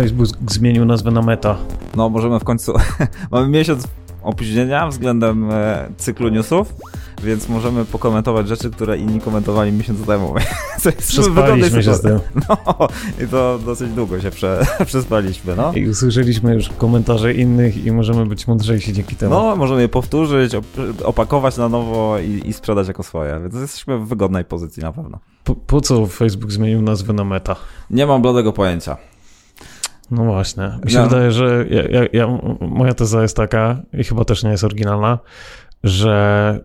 Facebook zmienił nazwę na Meta. No, możemy w końcu. Mamy miesiąc opóźnienia względem e, cyklu newsów, więc możemy pokomentować rzeczy, które inni komentowali miesiąc temu. Przespaliśmy się z tym. No, i to dosyć długo się prze, przespaliśmy, no. I usłyszeliśmy już komentarze innych i możemy być mądrzejsi dzięki temu. No, możemy je powtórzyć, op opakować na nowo i, i, sprzedać jako swoje, więc jesteśmy w wygodnej pozycji na pewno. Po, po co Facebook zmienił nazwę na Meta? Nie mam bladego pojęcia. No właśnie. Mi się no. wydaje, że ja, ja, ja, moja teza jest taka, i chyba też nie jest oryginalna, że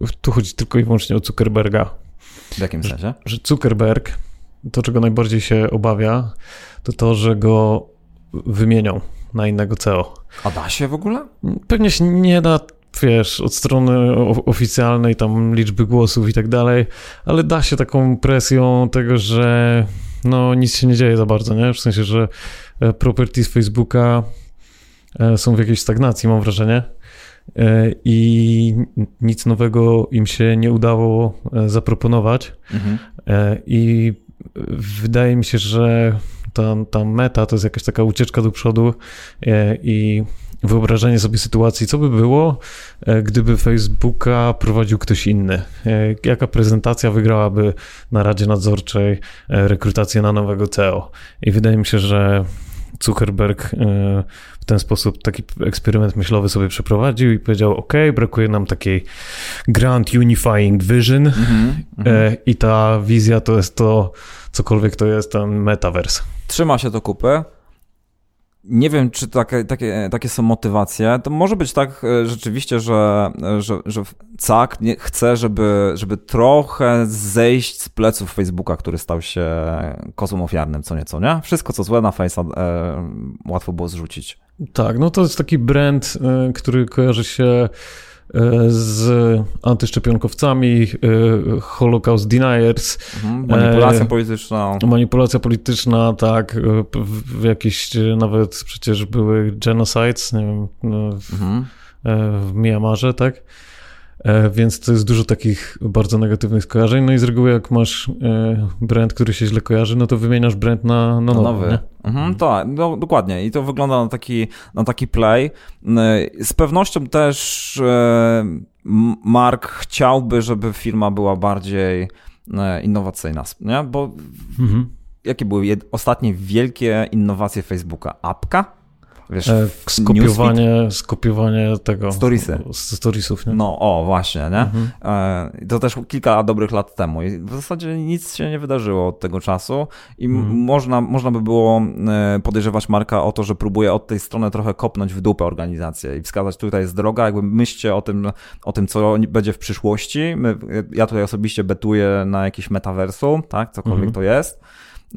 yy, tu chodzi tylko i wyłącznie o Zuckerberga. W jakim sensie? Że, że Zuckerberg, to czego najbardziej się obawia, to to, że go wymienią na innego CEO. A da się w ogóle? Pewnie się nie da, wiesz, od strony oficjalnej, tam liczby głosów i tak dalej, ale da się taką presją tego, że no nic się nie dzieje za bardzo, nie? W sensie, że e, properties Facebooka e, są w jakiejś stagnacji, mam wrażenie. E, I nic nowego im się nie udało zaproponować. Mhm. I wydaje mi się, że ta, ta meta to jest jakaś taka ucieczka do przodu i wyobrażenie sobie sytuacji, co by było, e, gdyby Facebooka prowadził ktoś inny. E, jaka prezentacja wygrałaby na Radzie Nadzorczej e, rekrutację na nowego CEO? I wydaje mi się, że Zuckerberg w ten sposób taki eksperyment myślowy sobie przeprowadził i powiedział: OK, brakuje nam takiej grand unifying vision, mm -hmm. i ta wizja to jest to, cokolwiek to jest ten metaverse. Trzyma się to kupy. Nie wiem, czy takie, takie, takie są motywacje. To może być tak e, rzeczywiście, że, że, że CAK chce, żeby, żeby trochę zejść z pleców Facebooka, który stał się kozłem ofiarnym, co nieco, nie? Wszystko, co złe na Face'a e, łatwo było zrzucić. Tak, no to jest taki brand, e, który kojarzy się E, z antyszczepionkowcami, e, Holocaust deniers. Mhm, manipulacja e, polityczna. Manipulacja polityczna, tak. W jakieś nawet przecież były genocides, nie wiem, w, mhm. w Miamarze, tak. E, więc to jest dużo takich bardzo negatywnych skojarzeń. No i z reguły, jak masz e, brand, który się źle kojarzy, no to wymieniasz brand na, na nowy. nowy. Mhm, tak, no, dokładnie. I to wygląda na taki, na taki play. E, z pewnością też Mark chciałby, żeby firma była bardziej innowacyjna, nie? Bo mhm. jakie były ostatnie wielkie innowacje Facebooka? Apka? Wiesz, e, skopiowanie, skopiowanie tego. Storiesy. Storiesów, nie? No, o, właśnie, nie? Mhm. E, to też kilka dobrych lat temu. I w zasadzie nic się nie wydarzyło od tego czasu i mhm. można, można by było e, podejrzewać Marka o to, że próbuje od tej strony trochę kopnąć w dupę organizację i wskazać, tutaj jest droga, jakby myślcie o tym, o tym co będzie w przyszłości. My, ja tutaj osobiście betuję na jakiś metaversu, tak? Cokolwiek mhm. to jest.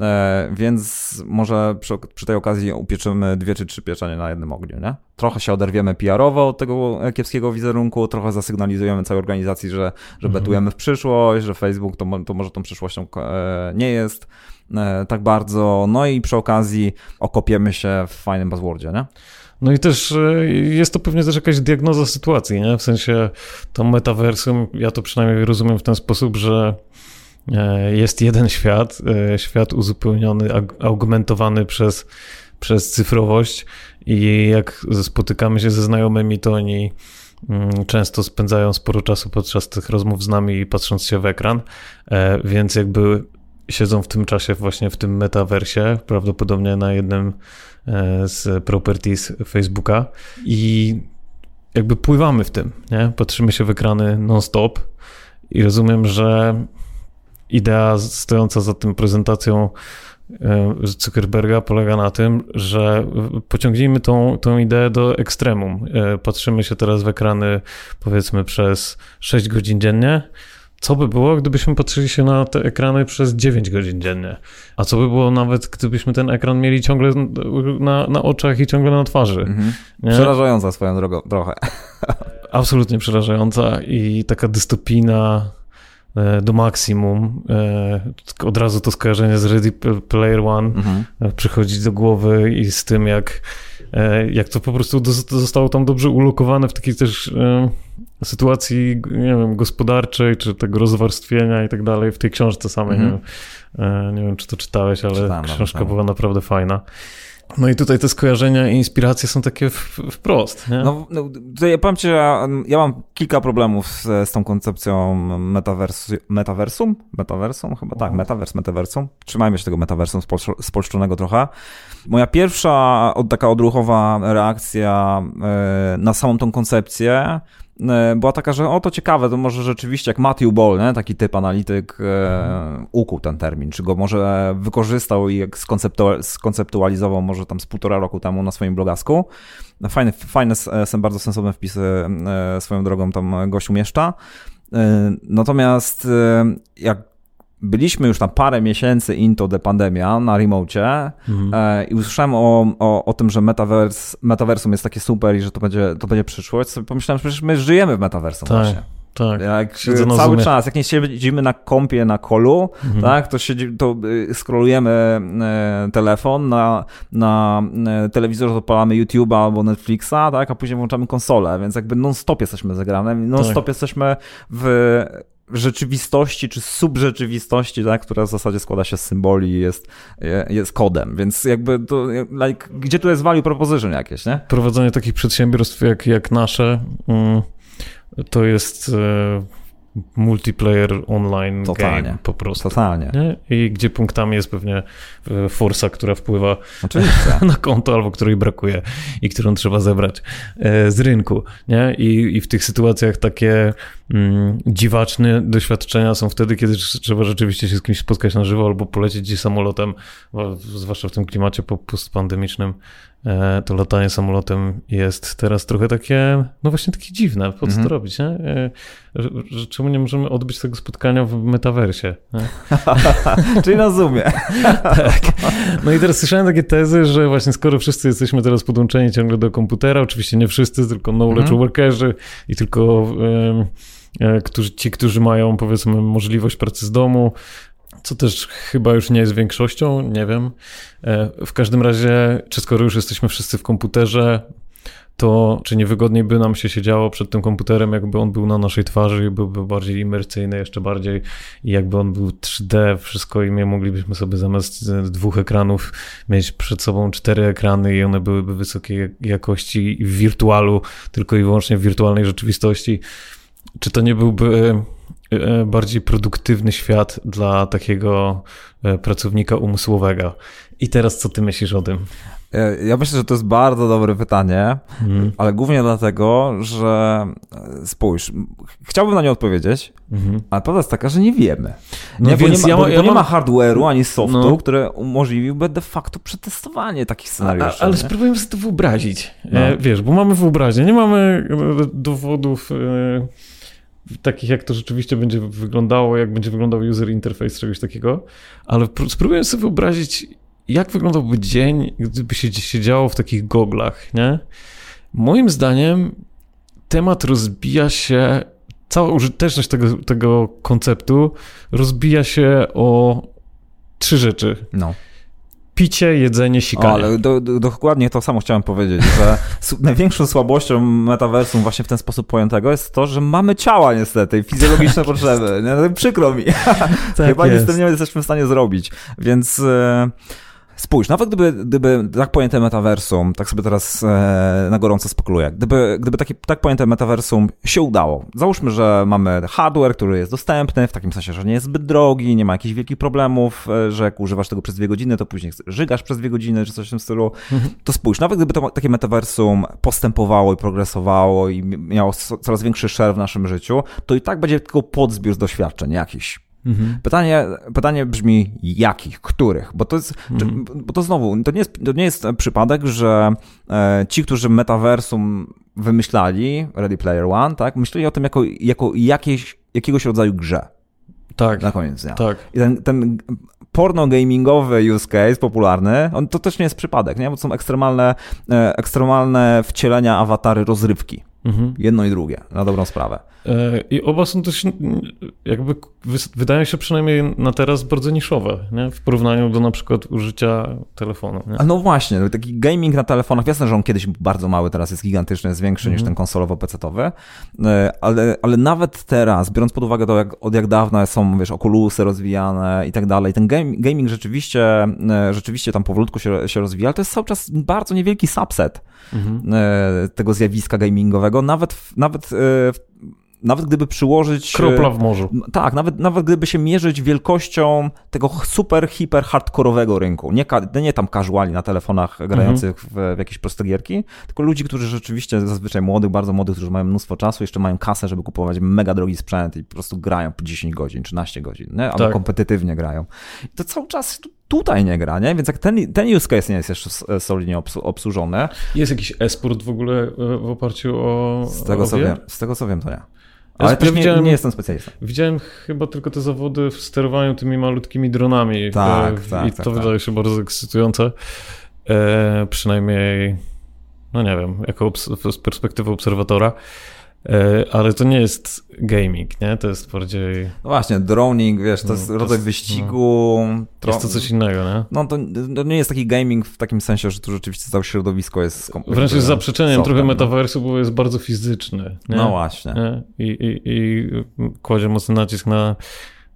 E, więc może przy, przy, tej okazji upieczymy dwie czy trzy pieczenie na jednym ogniu, nie? Trochę się oderwiemy PR-owo od tego kiepskiego wizerunku, trochę zasygnalizujemy całej organizacji, że, że mhm. betujemy w przyszłość, że Facebook to, to może tą przyszłością e, nie jest e, tak bardzo, no i przy okazji okopiemy się w fajnym buzzwordzie, nie? No i też jest to pewnie też jakaś diagnoza sytuacji, nie? W sensie to metaversum, ja to przynajmniej rozumiem w ten sposób, że jest jeden świat, e, świat uzupełniony, augmentowany przez, przez cyfrowość i jak spotykamy się ze znajomymi, to oni mm, często spędzają sporo czasu podczas tych rozmów z nami patrząc się w ekran, e, więc jakby siedzą w tym czasie właśnie w tym metaversie, prawdopodobnie na jednym z properties Facebooka i jakby pływamy w tym, nie? Patrzymy się w ekrany non-stop i rozumiem, że idea stojąca za tym prezentacją e, Zuckerberga polega na tym, że pociągnijmy tą, tą ideę do ekstremum. E, patrzymy się teraz w ekrany powiedzmy przez 6 godzin dziennie. Co by było, gdybyśmy patrzyli się na te ekrany przez 9 godzin dziennie? A co by było nawet, gdybyśmy ten ekran mieli ciągle na, na oczach i ciągle na twarzy? Mhm. Przerażająca swoją drogą trochę. Absolutnie przerażająca i taka dystopijna do maksimum. Od razu to skojarzenie z Ready Player One mhm. przychodzi do głowy i z tym, jak, jak to po prostu zostało tam dobrze ulokowane w takiej też sytuacji, nie wiem, gospodarczej, czy tego rozwarstwienia i tak dalej w tej książce samej. Mhm. Nie, wiem, nie wiem, czy to czytałeś, ale Czytałem, książka była naprawdę fajna. No i tutaj te skojarzenia i inspiracje są takie wprost. Nie? No, no ja powiem ci, że ja mam kilka problemów z, z tą koncepcją metaversu, metaversum? Metaversum? Chyba tak, metavers, metaversum. Trzymajmy się tego metaversum spolszczonego trochę. Moja pierwsza taka odruchowa reakcja e, na samą tą koncepcję była taka, że o to ciekawe, to może rzeczywiście jak Matthew Ball, nie? taki typ analityk, e, ukuł ten termin, czy go może wykorzystał i skonceptualizował może tam z półtora roku temu na swoim blogasku. Fajne, fajne bardzo sensowne wpisy e, swoją drogą tam gość umieszcza. E, natomiast jak byliśmy już tam parę miesięcy into the pandemia na remocie mhm. e, i usłyszałem o, o, o tym, że metavers, metaversum jest takie super i że to będzie, to będzie przyszłość, sobie pomyślałem, że przecież my żyjemy w metaversum tak. właśnie. Tak. Jak cały czas, jak nie siedzimy na kompie, na kolu, mhm. tak, to, siedzi, to y, scrollujemy e, telefon, na, na e, telewizor odpalamy YouTube'a albo Netflixa, tak, a później włączamy konsolę, więc jakby non-stop jesteśmy zagrane, non-stop tak. jesteśmy w rzeczywistości czy subrzeczywistości, tak, która w zasadzie składa się z symboli i jest, jest kodem, więc jakby to, like, gdzie tu jest value proposition jakieś, nie? Prowadzenie takich przedsiębiorstw jak, jak nasze mm, to jest e, multiplayer online Totalnie. game po prostu. Totalnie. Nie? I gdzie punktami jest pewnie e, forsa, która wpływa Oczywiście. na konto albo której brakuje i którą trzeba zebrać e, z rynku. Nie? I, i w tych sytuacjach takie mm, dziwaczne doświadczenia są wtedy, kiedy trzeba rzeczywiście się z kimś spotkać na żywo albo polecieć gdzieś samolotem, zwłaszcza w tym klimacie postpandemicznym, to latanie samolotem jest teraz trochę takie, no właśnie takie dziwne. Po co mhm. to robić, nie? E, że, czemu nie możemy odbyć tego spotkania w metaversie? Czyli na Zoomie. tak. No i teraz słyszałem takie tezy, że właśnie skoro wszyscy jesteśmy teraz podłączeni ciągle do komputera, oczywiście nie wszyscy, tylko knowledge mhm. workerzy i tylko... E, którzy, ci, którzy mają powiedzmy możliwość pracy z domu, co też chyba już nie jest większością, nie wiem. E, w każdym razie, czy skoro już jesteśmy wszyscy w komputerze, to czy niewygodniej by nam się siedziało przed tym komputerem, jakby on był na naszej twarzy i byłby bardziej imersyjny jeszcze bardziej i jakby on był 3D, wszystko i my moglibyśmy sobie zamiast dwóch ekranów mieć przed sobą cztery ekrany i one byłyby wysokiej jakości w wirtualu, tylko i wyłącznie w wirtualnej rzeczywistości. Czy to nie byłby bardziej produktywny świat dla takiego e, pracownika umysłowego. I teraz co ty myślisz o tym? E, ja myślę, że to jest bardzo dobre pytanie, mm. ale głównie dlatego, że spójrz, chciałbym na nie odpowiedzieć, mm. ale prawda jest taka, że nie wiemy. No nie, bo nie ma, ja, bo, ja bo nie ma hardware'u ani softu, no. które umożliwiłby de facto przetestowanie takich scenariuszy. A, ale spróbujmy sobie to wyobrazić. No. Wiesz, bo mamy wyobraźnię, nie mamy dowodów takich, jak to rzeczywiście będzie wyglądało, jak będzie wyglądał user interface czegoś takiego, ale spróbuję sobie wyobrazić, jak wyglądałby dzień, gdyby się siedziało w takich goglach, nie? Moim zdaniem temat rozbija się, cała użyteczność tego, tego konceptu rozbija się o trzy rzeczy. No picie, jedzenie, sikanie. O, ale do, do, dokładnie to samo chciałem powiedzieć, że największą słabością metaversum właśnie w ten sposób pojętego jest to, że mamy ciała niestety, fizjologiczne potrzeby. Przykro mi. Tak Chyba jest. nic z tym nie jesteśmy w stanie zrobić. Więc... E, Spójrz, nawet gdyby, gdyby tak pojęte metaversum, tak sobie teraz e, na gorąco spekuluję, gdyby, gdyby takie, tak pojęte metaversum się udało, załóżmy, że mamy hardware, który jest dostępny, w takim sensie, że nie jest zbyt drogi, nie ma jakichś wielkich problemów, e, że jak używasz tego przez dwie godziny, to później żygasz przez dwie godziny, czy coś w tym stylu, mhm. to spójrz, nawet gdyby to, takie metaversum postępowało i progresowało i miało coraz większy share w naszym życiu, to i tak będzie tylko podzbiór doświadczeń jakiś. Mhm. Pytanie, pytanie brzmi, jakich, których? Bo to jest, mhm. bo to znowu, to nie jest, to nie jest przypadek, że e, ci, którzy metaversum wymyślali, Ready Player One, tak, myśleli o tym jako, jako jakieś, jakiegoś rodzaju grze. Tak. Na koniec dnia. Tak. I ten, ten porno gamingowy use case popularny, on to też nie jest przypadek, nie? Bo to są ekstremalne, e, ekstremalne wcielenia awatary rozrywki. Mhm. Jedno i drugie, na dobrą sprawę. E, I oba są też jakby wydają się przynajmniej na teraz bardzo niszowe, nie? w porównaniu do na przykład użycia telefonu. Nie? A no właśnie, no taki gaming na telefonach, jasne, że on kiedyś był bardzo mały, teraz jest gigantyczny, jest większy niż mhm. ten konsolowo-pecetowy, e, ale, ale nawet teraz, biorąc pod uwagę to, jak, od jak dawna są, wiesz, okulusy rozwijane i tak dalej, ten game, gaming rzeczywiście, e, rzeczywiście tam powolutku się, się rozwija, ale to jest cały czas bardzo niewielki subset mhm. tego zjawiska gamingowego, nawet, nawet w nawet gdyby przyłożyć... Kropla w morzu. Tak, nawet, nawet gdyby się mierzyć wielkością tego super, hiper hardkorowego rynku. Nie, nie tam casuali na telefonach grających mhm. w, w, jakieś proste gierki, tylko ludzi, którzy rzeczywiście zazwyczaj młodych, bardzo młodych, którzy mają mnóstwo czasu, jeszcze mają kasę, żeby kupować mega drogi sprzęt i po prostu grają po 10 godzin, 13 godzin, nie? ale tak. kompetytywnie grają. I to cały czas tutaj nie gra, nie? Więc jak ten, ten use case nie jest jeszcze solidnie obsłużony. Jest jakiś esport w ogóle e, w oparciu o. Z tego, o co wiem, z tego co wiem, to nie. Ale ja też nie, nie, jestem specjalistą. Widziałem chyba tylko te zawody w sterowaniu tymi malutkimi dronami. Tak, e, tak. I to tak, wydaje tak. się bardzo ekscytujące. E, przynajmniej, no nie wiem, jako z perspektywy obserwatora. E, ale to nie jest gaming, nie? To jest bardziej... No właśnie, droning, wiesz, to jest no, rodzaj wyścigu. No, jest to coś innego, nie? No to, to, nie jest taki gaming w takim sensie, że tu rzeczywiście całe środowisko jest... Wręcz jest zaprzeczeniem trochę no. metaversu, bo jest bardzo fizyczny. Nie? No właśnie. Nie? I, i, I kładzie mocny nacisk na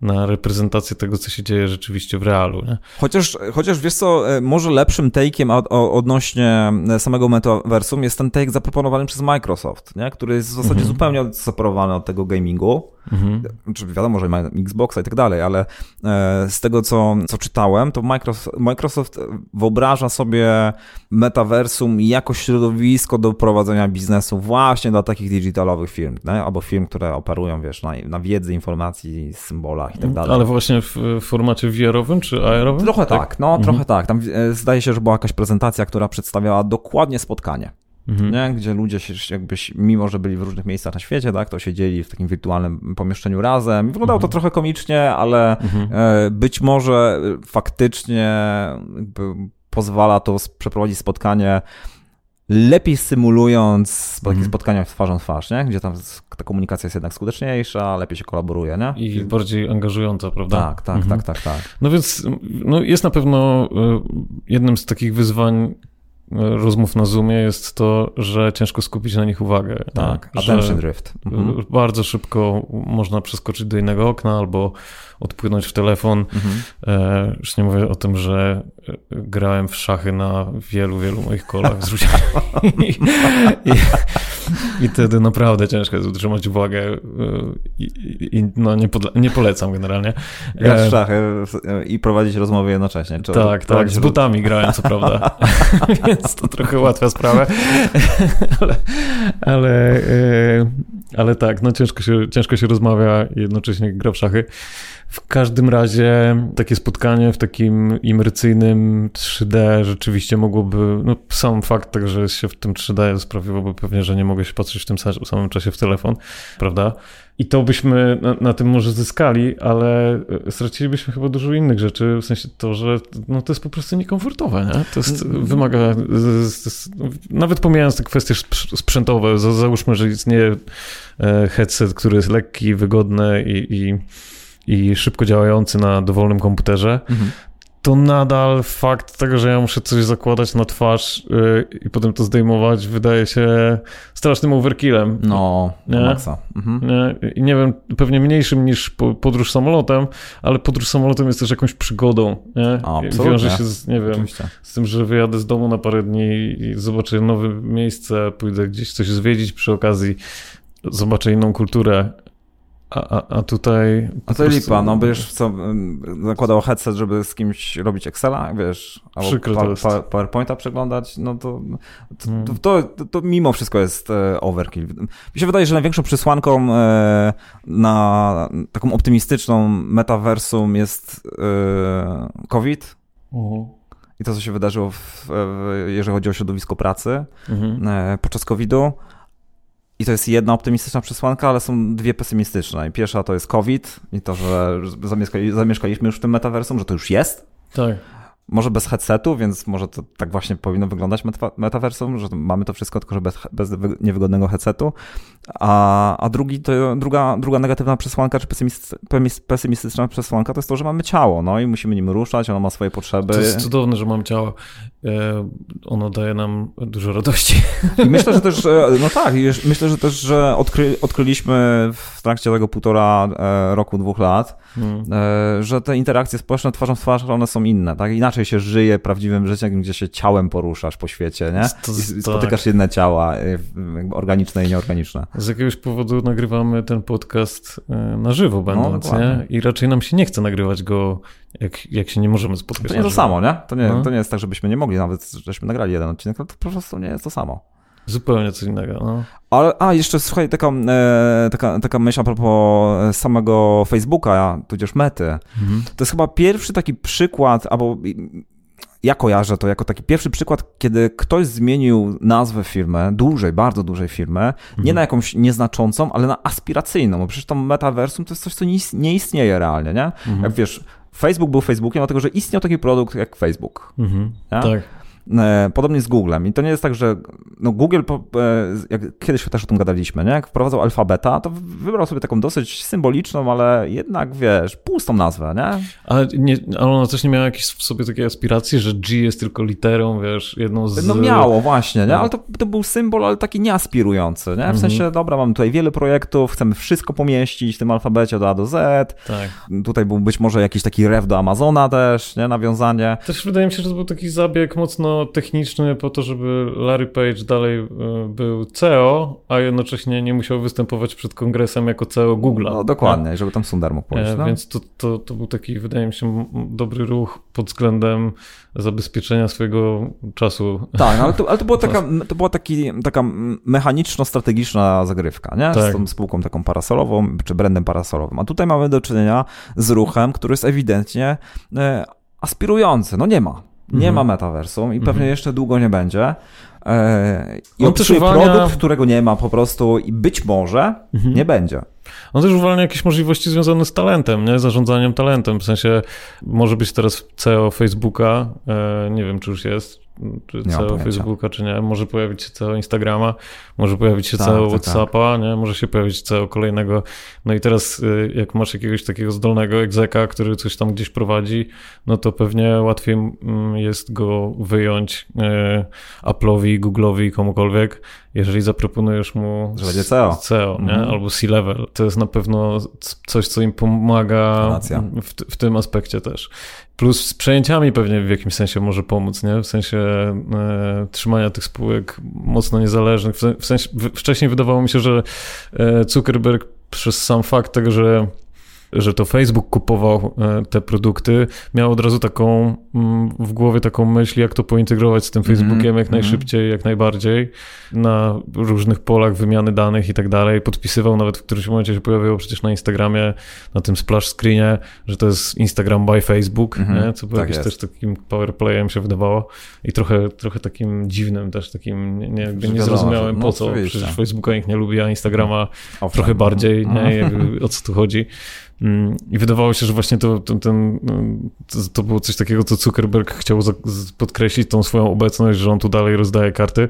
na reprezentację tego, co się dzieje rzeczywiście w realu. Nie? Chociaż, chociaż wiesz co, e, może lepszym take'iem odnośnie e, samego metaversum jest ten take zaproponowany przez Microsoft, nie? który jest w zasadzie mhm. zupełnie odseparowany od tego gamingu. Mhm. Czy wiadomo, że mają Xboxa i tak dalej, ale e, z tego, co, co czytałem, to Microsoft, Microsoft wyobraża sobie metaversum jako środowisko do prowadzenia biznesu właśnie dla takich digitalowych firm, nie? albo firm, które operują, wiesz, na, na wiedzy, informacji, symbolach i tak dalej. Ale właśnie w formacie VR-owym czy AR-owym? Trochę tak, tak no mhm. trochę tak. Tam e, zdaje się, że była jakaś prezentacja, która przedstawiała dokładnie spotkanie mhm. nie? gdzie ludzie się jakbyś, mimo że byli w różnych miejscach na świecie, tak, to siedzieli w takim wirtualnym pomieszczeniu razem. Wyglądało mhm. to trochę komicznie, ale mhm. E, być może faktycznie pozwala to przeprowadzić spotkanie lepiej symulując takie mhm. spotkania twarzą w twarz, nie? gdzie tam ta komunikacja jest jednak skuteczniejsza, lepiej się kolaboruje. Nie? I bardziej angażująca, prawda? Tak, tak, mhm. tak, tak, tak. No więc no jest na pewno e, jednym z takich wyzwań rozmów na Zoomie jest to, że ciężko skupić na nich uwagę. Tak, attention drift. Mhm. Bardzo szybko można przeskoczyć do innego okna albo odpłynąć w telefon. Mhm. E, już nie mówię o tym, że e, grałem w szachy na wielu, wielu moich kolach z I, i, I wtedy naprawdę ciężko jest utrzymać uwagę e, i, i no nie, podle- nie polecam generalnie. Grać w e, szachy i prowadzić rozmowy jednocześnie. Czy tak, tak, z butami grałem co prawda, więc to trochę ułatwia sprawę, ale, ale, ale tak, no ciężko się, ciężko się rozmawia i jednocześnie gra w szachy. W każdym razie takie spotkanie w takim imersyjnym 3D rzeczywiście mogłoby, no sam fakt tak, że się w tym 3D sprawiłoby pewnie, że nie mogę się patrzeć w tym samym czasie w telefon, prawda? I to byśmy na, na, tym może zyskali, ale e, stracilibyśmy chyba dużo innych rzeczy, w sensie to, że no, to jest po prostu niekomfortowe, nie? To jest, mm. wymaga, nawet pomijając te kwestie sprzętowe, załóżmy, że istnieje e, headset, który jest lekki, wygodny i, i i szybko działający na dowolnym komputerze, mhm. to nadal fakt tego, że ja muszę coś zakładać na twarz yy, i potem to zdejmować, wydaje się strasznym overkillem. No, nie? maksa. Mhm. Nie? I nie wiem, pewnie mniejszym niż podróż samolotem, ale podróż samolotem jest też jakąś przygodą. Nie? Absolutnie. Wiąże się z, nie wiem, z tym, że wyjadę z domu na parę dni i zobaczę nowe miejsce, pójdę gdzieś coś zwiedzić przy okazji, zobaczę inną kulturę a, a, a tutaj. A to prostu... lipa, no będziesz co, zakładał headset, żeby z kimś robić Excela, wiesz, albo pa, pa, PowerPointa przeglądać, no to to, hmm. to, to, to, mimo wszystko jest e, overkill. Mi się wydaje, że największą przysłanką e, na taką optymistyczną metaversum jest e, COVID. Uh-huh. I to, co się wydarzyło, w, jeżeli chodzi o środowisko pracy uh-huh. podczas COVID-u. I to jest jedna optymistyczna przesłanka, ale są dwie pesymistyczne. I pierwsza to jest COVID i to, że zamieszkaliśmy już w tym metaversum, że to już jest. Tak. Może bez headsetu, więc może to tak właśnie powinno wyglądać metaversum, że mamy to wszystko, tylko że bez, bez niewygodnego headsetu. A, a drugi, to, druga, druga negatywna przesłanka, czy pesymistyczna przesłanka, to jest to, że mamy ciało, no i musimy nim ruszać, ono ma swoje potrzeby. To jest cudowne, że mamy ciało. E, ono daje nam dużo radości. I myślę, że też, no tak, myślę, że też, że odkry, odkryliśmy w trakcie tego półtora e, roku, dwóch lat, hmm. E, że te interakcje społeczne twarzą w twarz, one są inne, tak? Inaczej się żyje prawdziwym życiem, gdzie się ciałem poruszasz po świecie, nie? To, I spotykasz tak. jedne ciała, organiczne i nieorganiczne. Z jakiegoś powodu nagrywamy ten podcast na żywo będąc, no, nie? I raczej nam się nie chce nagrywać go jak, jak się nie możemy spotkać. To nie to samo, nie? To nie, no. to nie jest tak, żebyśmy nie mogli, nawet żeśmy nagrali jeden odcinek, to po prostu nie jest to samo. Zupełnie coś innego. No. Ale, a, jeszcze słuchaj, taka, e, taka, taka myśl a propos samego Facebooka, tudzież mety. Mhm. To jest chyba pierwszy taki przykład, albo ja kojarzę to jako taki pierwszy przykład, kiedy ktoś zmienił nazwę firmy, dużej, bardzo dużej firmy, mhm. nie na jakąś nieznaczącą, ale na aspiracyjną, bo przecież to metaversum to jest coś, co nie, nie istnieje realnie, nie? Mhm. Jak wiesz, Facebook był Facebookiem, dlatego że istniał taki produkt jak Facebook. Mhm, tak. E, podobnie z Googlem. I to nie jest tak, że no Google, e, jak kiedyś też o tym gadaliśmy, nie? jak wprowadzał alfabeta, to wybrał sobie taką dosyć symboliczną, ale jednak, wiesz, pustą nazwę, nie? Ale, nie, ale ona też nie miała jakiejś w sobie takiej aspiracji, że G jest tylko literą, wiesz, jedną z... No miało właśnie, nie? No. ale to, to był symbol, ale taki nieaspirujący, nie? W mhm. sensie, dobra, mamy tutaj wiele projektów, chcemy wszystko pomieścić w tym alfabecie od A do Z. Tak. Tutaj był być może jakiś taki rew do Amazona też, nie? Nawiązanie. Też wydaje mi się, że to był taki zabieg mocno techniczny po to, żeby Larry Page dalej e, był CEO, a jednocześnie nie musiał występować przed kongresem jako CEO Google'a. No dokładnie, tak? żeby tam Sundar mógł pójść. E, no? Więc to, to, to był taki, wydaje mi się, dobry ruch pod względem zabezpieczenia swojego czasu. Tak, no, ale, to, ale to, była taka, to była taki, taka mechaniczno-strategiczna zagrywka, nie? Tak. Z tą spółką taką parasolową, czy brandem parasolowym. A tutaj mamy do czynienia z ruchem, który jest ewidentnie e, aspirujący. No nie ma. Nie mhm. ma metaversum i pewnie mhm. jeszcze długo nie będzie. E, I on uwalnia... produkt, którego nie ma po prostu i być może mhm. nie będzie. On też uwalnia jakieś możliwości związane z talentem, nie? zarządzaniem talentem. W sensie może być teraz CEO Facebooka, e, nie wiem czy już jest, czy nie CEO Facebooka, czy nie. Może pojawić się CEO Instagrama, może pojawić się tak, CEO tak, Whatsappa, tak. nie? Może się pojawić CEO kolejnego. No i teraz y, jak masz jakiegoś takiego zdolnego egzeka, który coś tam gdzieś prowadzi, no to pewnie łatwiej mm, jest go wyjąć y, Apple'owi, Google'owi, komukolwiek, jeżeli zaproponujesz mu że będzie CEO, CEO nie? Mhm. albo C-level. To jest na pewno coś, co im pomaga w, w tym aspekcie też. Plus z przejęciami pewnie w jakimś sensie może pomóc, nie? W sensie e, trzymania tych spółek mocno niezależnych. W, w sensie, w, wcześniej wydawało mi się, że e, Zuckerberg przez sam fakt tego, że że to Facebook kupował e, te produkty, miał od razu taką mm, w głowie taką myśl, jak to pointegrować z tym mhm, Facebookiem jak mm najszybciej, jak najbardziej na różnych polach wymiany danych i tak dalej. Podpisywał nawet w którymś momencie się pojawiło przecież na Instagramie, na tym splash screenie, że to jest Instagram by Facebook, -hmm. nie? co było tak jakimś też takim powerplayem się wydawało i trochę, trochę takim dziwnym też, takim nie, nie, nie zrozumiałem po no, co. Przecież Facebooka nikt nie lubi, a Instagrama Owszem. trochę bardziej, nie? Mhm. Jakby, o co tu chodzi. Mm, I wydawało się, że właśnie to, ten, ten, to, to było coś takiego, co Zuckerberg chciał podkreślić, tą swoją obecność, że on tu dalej rozdaje karty.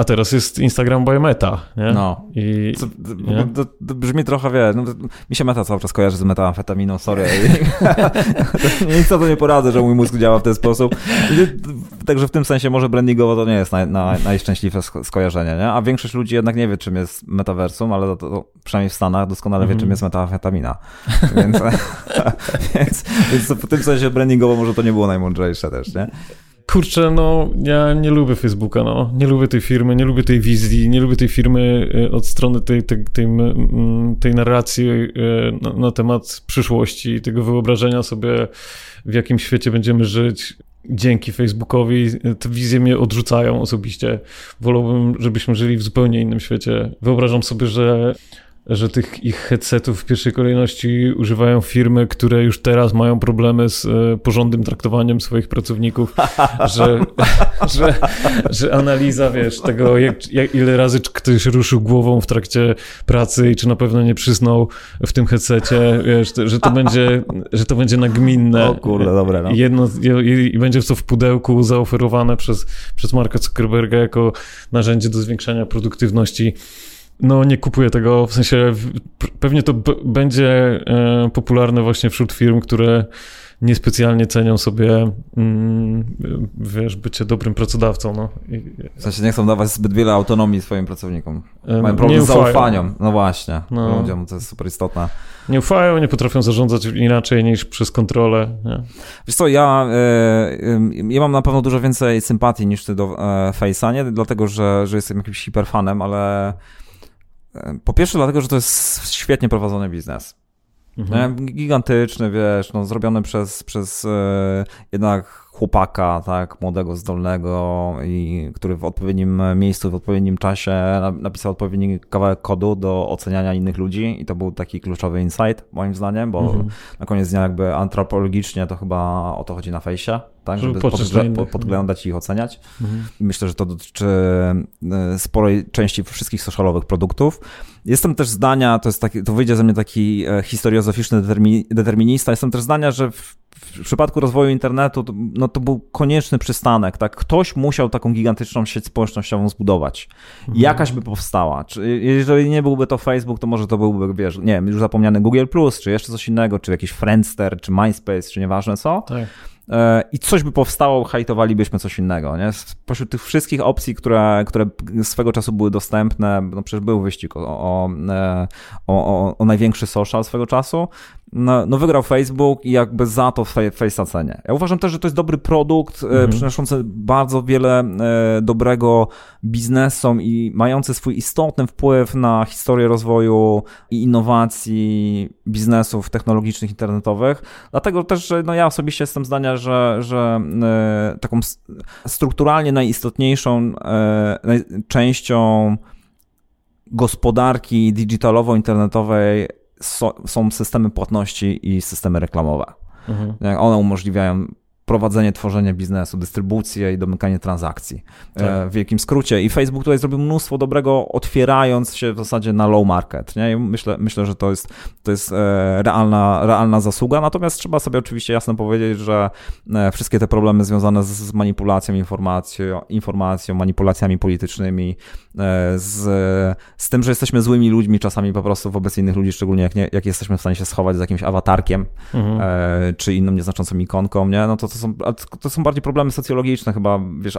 A teraz jest Instagram by Meta, nie? No. I, Co, nie? To, to, brzmi trochę, wie, no, mi się Meta cały czas kojarzy z metamfetaminą, sorry. Nic to nie poradzę, że mój mózg działa w ten sposób. Także w tym sensie może brandingowo to nie jest naj, naj, najszczęśliwsze skojarzenie, nie? A większość ludzi jednak nie wie, czym jest metaversum, ale to, przynajmniej w Stanach doskonale wie, czym mhm. jest metamfetamina. Więc, więc, więc w tym sensie brandingowo może to nie było najmądrzejsze też, nie? Kurczę, no ja nie lubię Facebooka, no. Nie lubię tej firmy, nie lubię tej wizji, nie lubię tej firmy e, od strony tej, tej, tej, tej narracji e, na, na temat przyszłości, tego wyobrażenia sobie, w jakim świecie będziemy żyć dzięki Facebookowi te wizje mnie odrzucają osobiście. Wolałbym, żebyśmy żyli w zupełnie innym świecie. Wyobrażam sobie, że że tych ich headsetów w pierwszej kolejności używają firmy, które już teraz mają problemy z e, porządnym traktowaniem swoich pracowników, że, że, że analiza, wiesz, tego, jak, jak, ile razy ktoś ruszył głową w trakcie pracy i czy na pewno nie przysnął w tym headsetie, wiesz, że to będzie, że to będzie nagminne. O kurde, dobre, no. Jedno, i, i będzie to w pudełku zaoferowane przez, przez Marka Zuckerberga jako narzędzie do zwiększania produktywności no nie kupuję tego, w sensie pewnie to będzie e, popularne właśnie wśród firm, które niespecjalnie cenią sobie, mm, wiesz, bycie dobrym pracodawcą. No. W sensie nie chcą dawać zbyt wiele autonomii swoim pracownikom. Mają problem z zaufaniem. No właśnie, no. ludziom to jest super istotne. Nie ufają, nie potrafią zarządzać inaczej niż przez kontrolę. Nie? Wiesz co, ja, e, ja mam na pewno dużo więcej sympatii niż ty do e, Face'a, nie dlatego, że, że jestem jakimś hiperfanem, ale po pierwsze dlatego, że to jest świetnie prowadzony biznes. Mhm. Gigantyczny, wiesz, no, zrobiony przez, przez e, jednak chłopaka, tak, młodego, zdolnego i który w odpowiednim miejscu, w odpowiednim czasie napisał odpowiedni kawałek kodu do oceniania innych ludzi i to był taki kluczowy insight, moim zdaniem, bo mhm. na koniec dnia jakby antropologicznie to chyba o to chodzi na fejsie, tak, żeby podgle podglądać i ich oceniać. Mhm. I myślę, że to dotyczy e, sporej części wszystkich socialowych produktów. Jestem też zdania, to jest taki, to wyjdzie ze mnie taki e, historiozoficzny determinista, jestem też zdania, że w w przypadku rozwoju internetu, to, no to był konieczny przystanek, tak? Ktoś musiał taką gigantyczną sieć społecznościową zbudować. Mhm. Jakaś by powstała. Czy, jeżeli nie byłby to Facebook, to może to byłby, wiesz, nie wiem, już zapomniany Google+, czy jeszcze coś innego, czy jakiś Friendster, czy MySpace, czy nieważne co. Tak i coś by powstało, hajtowalibyśmy coś innego. Nie? Spośród tych wszystkich opcji, które, które swego czasu były dostępne, no przecież był wyścig o, o, o, o największy social swego czasu, no, no, wygrał Facebook i jakby za to Face'a cenię. Ja uważam też, że to jest dobry produkt, e, mhm. przynoszący bardzo wiele e, dobrego biznesom i mający swój istotny wpływ na historię rozwoju i innowacji biznesów technologicznych, internetowych. Dlatego też, że no ja osobiście jestem zdania, że, że e, taką strukturalnie najistotniejszą częścią gospodarki digitalowo-internetowej są systemy płatności i systemy reklamowe. Mhm. One umożliwiają prowadzenie, tworzenie biznesu, dystrybucję i domykanie transakcji. Tak. E, w wielkim skrócie. I Facebook tutaj zrobił mnóstwo dobrego, otwierając się w zasadzie na low market. Nie? I myślę, myślę, że to jest, to jest e, realna, realna zasługa. Natomiast trzeba sobie oczywiście jasno powiedzieć, że e, wszystkie te problemy związane z manipulacją informacją, informacją manipulacjami politycznymi, z, z tym, że jesteśmy złymi ludźmi czasami po prostu wobec innych ludzi, szczególnie jak, nie, jak jesteśmy w stanie się schować z jakimś awatarkiem mhm. czy inną nieznaczącą ikonką, nie? no to, to są, to są bardziej problemy socjologiczne chyba, wiesz,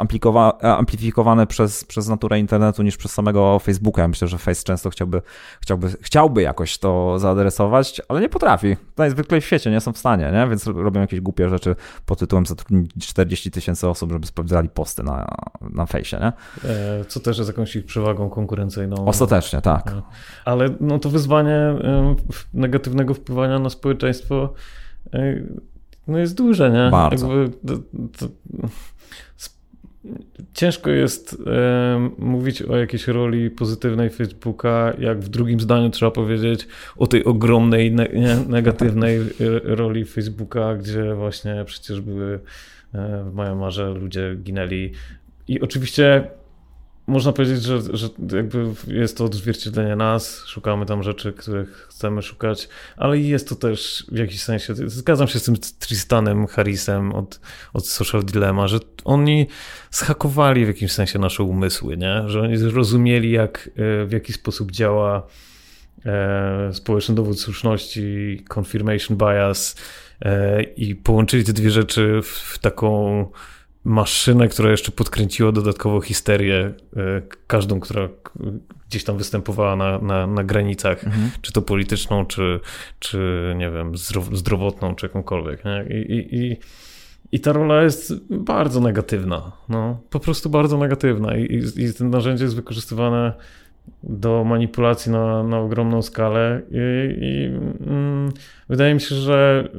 amplifikowane przez, przez naturę internetu niż przez samego Facebooka. Ja myślę, że Face często chciałby, chciałby, chciałby jakoś to zaadresować, ale nie potrafi. Najzwyklej w świecie nie są w stanie, nie? Więc robią jakieś głupie rzeczy pod tytułem zatrudnić 40 tysięcy osób, żeby sprawdzali posty na, na fejsie, nie? E, co też jest jakąś ich przewagą konkurencyjną. Ostatecznie, tak. Ale no to wyzwanie negatywnego wpływania na społeczeństwo no jest duże, nie? Bardzo. Jakby, to, to, ciężko jest e, mówić o jakiejś roli pozytywnej Facebooka, jak w drugim zdaniu trzeba powiedzieć o tej ogromnej ne negatywnej roli Facebooka, gdzie właśnie przecież były e, w Myanmarze ludzie ginęli. I oczywiście można powiedzieć, że, że jakby jest to odzwierciedlenie nas, szukamy tam rzeczy, których chcemy szukać, ale jest to też w jakiś sensie, zgadzam się z tym Tristanem Harrisem od, od Social Dilemma, że oni schakowali w jakimś sensie nasze umysły, nie? że oni zrozumieli, jak, e, w jaki sposób działa e, społeczny dowód słuszności, confirmation bias e, i połączyli te dwie rzeczy w, w taką maszynę, która jeszcze podkręciła dodatkowo histerię, e, każdą, która gdzieś tam występowała na, na, na granicach, mhm. czy to polityczną, czy, czy nie wiem, zdrowotną, czy jakąkolwiek. Nie? I, i, i, ta rola jest bardzo negatywna. No, po prostu bardzo negatywna. I, i, i to narzędzie jest wykorzystywane do manipulacji na, na ogromną skalę. I, i mm, wydaje mi się, że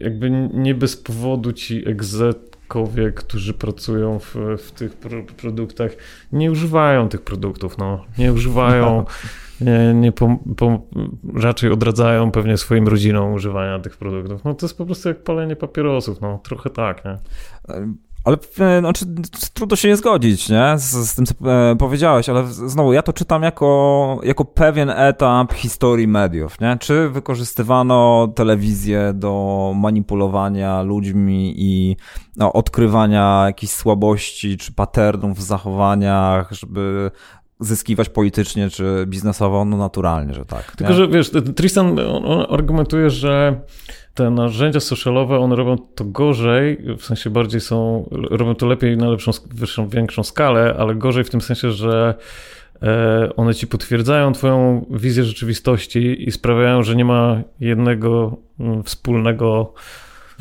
y, jakby nie bez powodu ci egzet kowie, którzy pracują w, w tych pro, produktach, nie używają tych produktów, no. Nie używają nie, nie po, po, raczej odradzają pewnie swoim rodzinom używania tych produktów. No to jest po prostu jak palenie papierosów, no trochę tak, nie? Ale znaczy, trudno się nie zgodzić, nie? Z, z tym, co e, powiedziałeś, ale znowu, ja to czytam jako, jako pewien etap historii mediów, nie? Czy wykorzystywano telewizję do manipulowania ludźmi i no, odkrywania jakichś słabości czy patternów w zachowaniach, żeby zyskiwać politycznie czy biznesowo, no naturalnie, że tak. Tylko, nie? że wiesz, Tristan on argumentuje, że te narzędzia socialowe, one robią to gorzej, w sensie bardziej są, robią to lepiej na lepszą, wyższą, większą skalę, ale gorzej w tym sensie, że e, one ci potwierdzają twoją wizję rzeczywistości i sprawiają, że nie ma jednego mm, wspólnego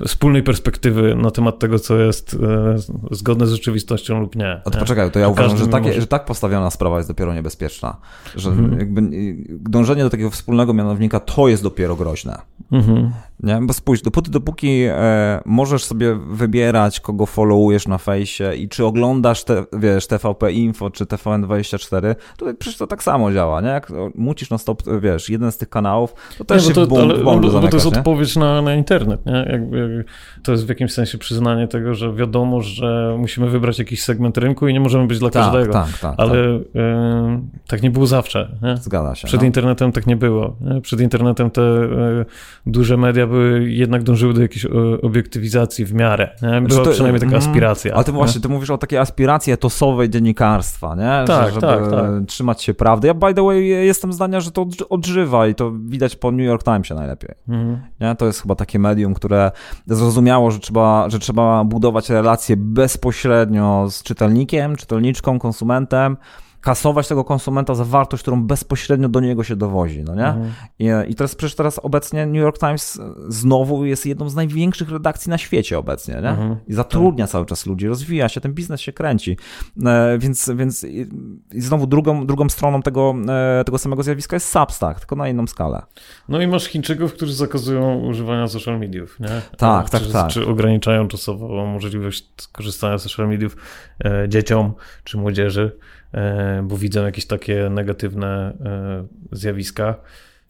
wspólnej perspektywy na temat tego, co jest e, zgodne z rzeczywistością lub nie. A to poczekaj, to ja uważam, że, takie, może... że tak postawiona sprawa jest dopiero niebezpieczna. Że mhm. jakby dążenie do takiego wspólnego mianownika to jest dopiero groźne. Mhm. Nie? Bo spójrz, dopóty, dopóki e, możesz sobie wybierać, kogo followujesz na fejsie i czy oglądasz te, wiesz, TVP Info czy TVN24, to przecież to tak samo działa, nie? Jak mucisz na stop, wiesz, jeden z tych kanałów, to też nie, się to, w ale, bo, bo to jest odpowiedź na, na internet, nie? Jakby, to jest w jakimś sensie przyznanie tego, że wiadomo, że musimy wybrać jakiś segment rynku i nie możemy być dla tak, każdego. Tak, tak, ale tak. E, tak nie było zawsze. Nie? Zgadza się. Przed no. internetem tak nie było. Nie? Przed internetem te e, duże media były, jednak dążyły do jakiejś e, obiektywizacji w miarę. Nie? Była znaczy to, przynajmniej taka mm, aspiracja. Ale ty właśnie, ty mówisz o takiej aspiracji etosowej dziennikarstwa, nie? Tak, Że, tak, tak. trzymać się prawdy. Ja by the way jestem zdania, że to odżywa i to widać po New York Timesie najlepiej. Mhm. Nie? To jest chyba takie medium, które zrozumiało, że trzeba, że trzeba budować relacje bezpośrednio z czytelnikiem, czytelniczką, konsumentem, kasować tego konsumenta za wartość, którą bezpośrednio do niego się dowozi, no nie? Mhm. I, I teraz przecież teraz obecnie New York Times znowu jest jedną z największych redakcji na świecie obecnie, nie? Mhm. I zatrudnia tak. cały czas ludzi, rozwija się, ten biznes się kręci. E, więc, więc i, i znowu drugą, drugą stroną tego, e, tego samego zjawiska jest Substack, tylko na inną skalę. No i masz Chińczyków, którzy zakazują używania social mediów, nie? Tak, tak, czy, tak. Czy ograniczają czasowo możliwość korzystania z social mediów e, dzieciom czy młodzieży. E, bo widzę jakieś takie negatywne e, zjawiska.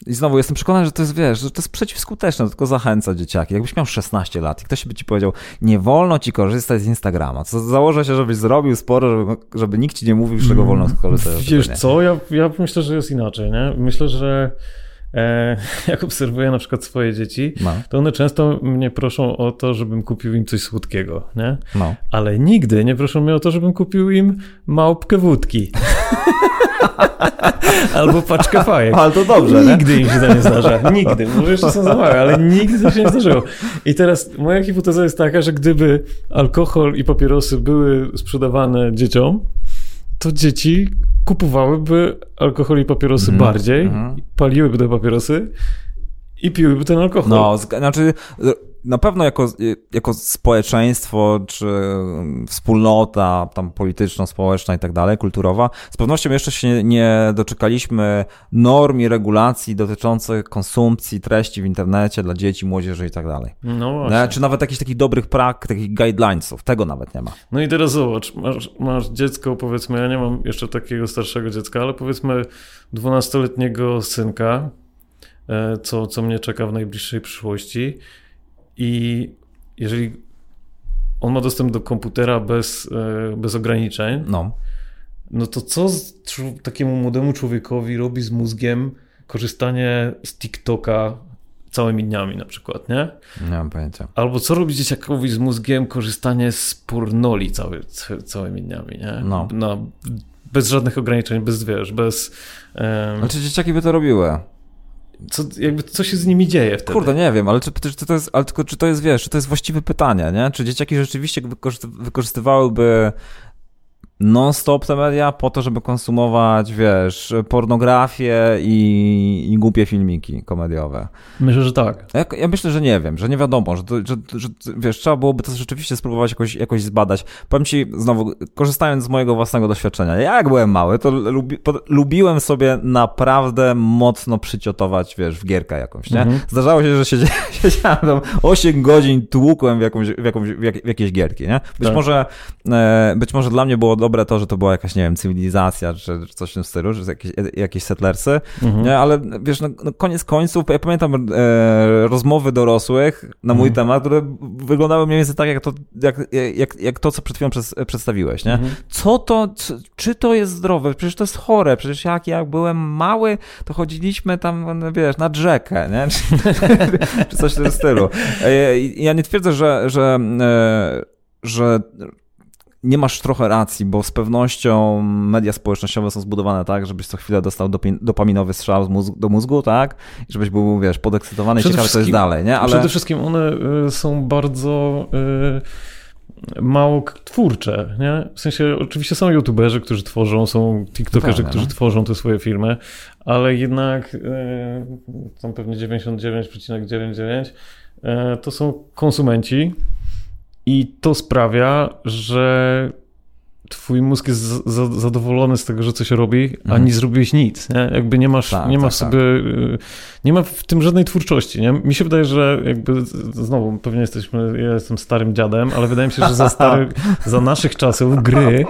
I znowu jestem przekonany, że to jest, wiesz, że to jest przeciwskuteczne, tylko zachęca dzieciaki. Jakbyś miał 16 lat i ktoś by ci powiedział, nie wolno ci korzystać z Instagrama, to założę się, żebyś zrobił sporo, żeby, żeby nikt ci nie mówił, z czego wolno mm, korzystać. Wiesz co, ja, ja myślę, że jest inaczej, nie? Myślę, że jak obserwuję na przykład swoje dzieci, no. to one często mnie proszą o to, żebym kupił im coś słodkiego, nie? No. Ale nigdy nie proszą mnie o to, żebym kupił im małpkę wódki. Albo paczkę fajek. Ale to dobrze, Nigdy nie? im się to nie zdarza. Nigdy. Może jeszcze są za małe, ale nigdy to się nie zdarzyło. I teraz moja hipoteza jest taka, że gdyby alkohol i papierosy były sprzedawane dzieciom, to dzieci kupowałyby alkohol i papierosy mm, bardziej, mm. paliłyby te papierosy i piłyby ten alkohol. No, znaczy na pewno jako, jako społeczeństwo, czy wspólnota tam polityczno-społeczna i tak dalej, kulturowa, z pewnością jeszcze się nie doczekaliśmy norm i regulacji dotyczących konsumpcji treści w internecie dla dzieci, młodzieży i tak dalej. No właśnie. Czy nawet jakichś takich dobrych prak, takich guidelinesów, tego nawet nie ma. No i teraz zobacz, masz, masz dziecko, powiedzmy, ja nie mam jeszcze takiego starszego dziecka, ale powiedzmy 12-letniego synka, e, co, co mnie czeka w najbliższej przyszłości i jeżeli on ma dostęp do komputera bez, e, bez ograniczeń, no. no to co takiemu młodemu człowiekowi robi z mózgiem korzystanie z TikToka całymi dniami na przykład, nie? Nie mam pojęcia. Albo co robi dzieciakowi z mózgiem korzystanie z pornoli cały, całymi dniami, nie? No. Na, bez żadnych ograniczeń, bez, wiesz, bez... Um... Znaczy dzieciaki by to robiły. Co, jakby, co się z nimi dzieje wtedy? Kurde, nie wiem, ale czy, czy, to jest, ale tylko, czy to jest, wiesz, czy to jest właściwe pytanie, nie? Czy dzieciaki rzeczywiście wykorzystywałyby non-stop te media po to, żeby konsumować, wiesz, pornografię i, i głupie filmiki komediowe. Myślę, że tak. Ja, ja myślę, że nie wiem, że nie wiadomo, że, to, że, że, wiesz, trzeba byłoby to rzeczywiście spróbować jakoś, jakoś zbadać. Powiem ci znowu, korzystając z mojego własnego doświadczenia, ja jak byłem mały, to lubi, po, lubiłem sobie naprawdę mocno przyciotować, wiesz, w gierkę jakąś, nie? Mhm. Zdarzało się, że siedziałem, siedziałem tam 8 godzin, tłukłem w, jakąś, w, jakąś, w, jak, w jakieś gierki, nie? Być tak. może, e, być może dla mnie było dobre to, że to była jakaś, nie wiem, cywilizacja, czy, czy coś w tym stylu, że jakieś, jakieś settlersy, mhm. nie? ale wiesz, no, no, koniec końców, ja pamiętam e, rozmowy dorosłych na mój mhm. temat, które wyglądały mniej więcej tak, jak to, jak, jak, jak to co przed chwilą przez, przedstawiłeś, nie? Mhm. Co to, czy to jest zdrowe? Przecież to jest chore, przecież jak ja byłem mały, to chodziliśmy tam, no, wiesz, nad rzekę, nie? Czy, czy coś w tym stylu. E, ja nie twierdzę, że, że, e, że nie masz trochę racji, bo z pewnością media społecznościowe są zbudowane tak, żebyś co chwilę dostał dopaminowy strzał do mózgu, tak? I żebyś był, wiesz, podekscytowany i ciekawy, co jest dalej, nie? Ale... Przede wszystkim one y, są bardzo... Y, mało twórcze, nie? W sensie, oczywiście są youtuberzy, którzy tworzą, są tiktokerzy, Fajne, którzy no. tworzą te swoje filmy, ale jednak y, są pewnie 99,99 to są konsumenci, i to sprawia, że twój mózg jest zadowolony z tego, że coś robi, a mhm. nie zrobiłeś nic. Nie? Jakby nie masz, tak, nie masz tak, sobie, tak. nie ma w tym żadnej twórczości. Nie? Mi się wydaje, że jakby znowu pewnie jesteśmy, ja jestem starym dziadem, ale wydaje mi się, że za stary, za naszych czasów gry,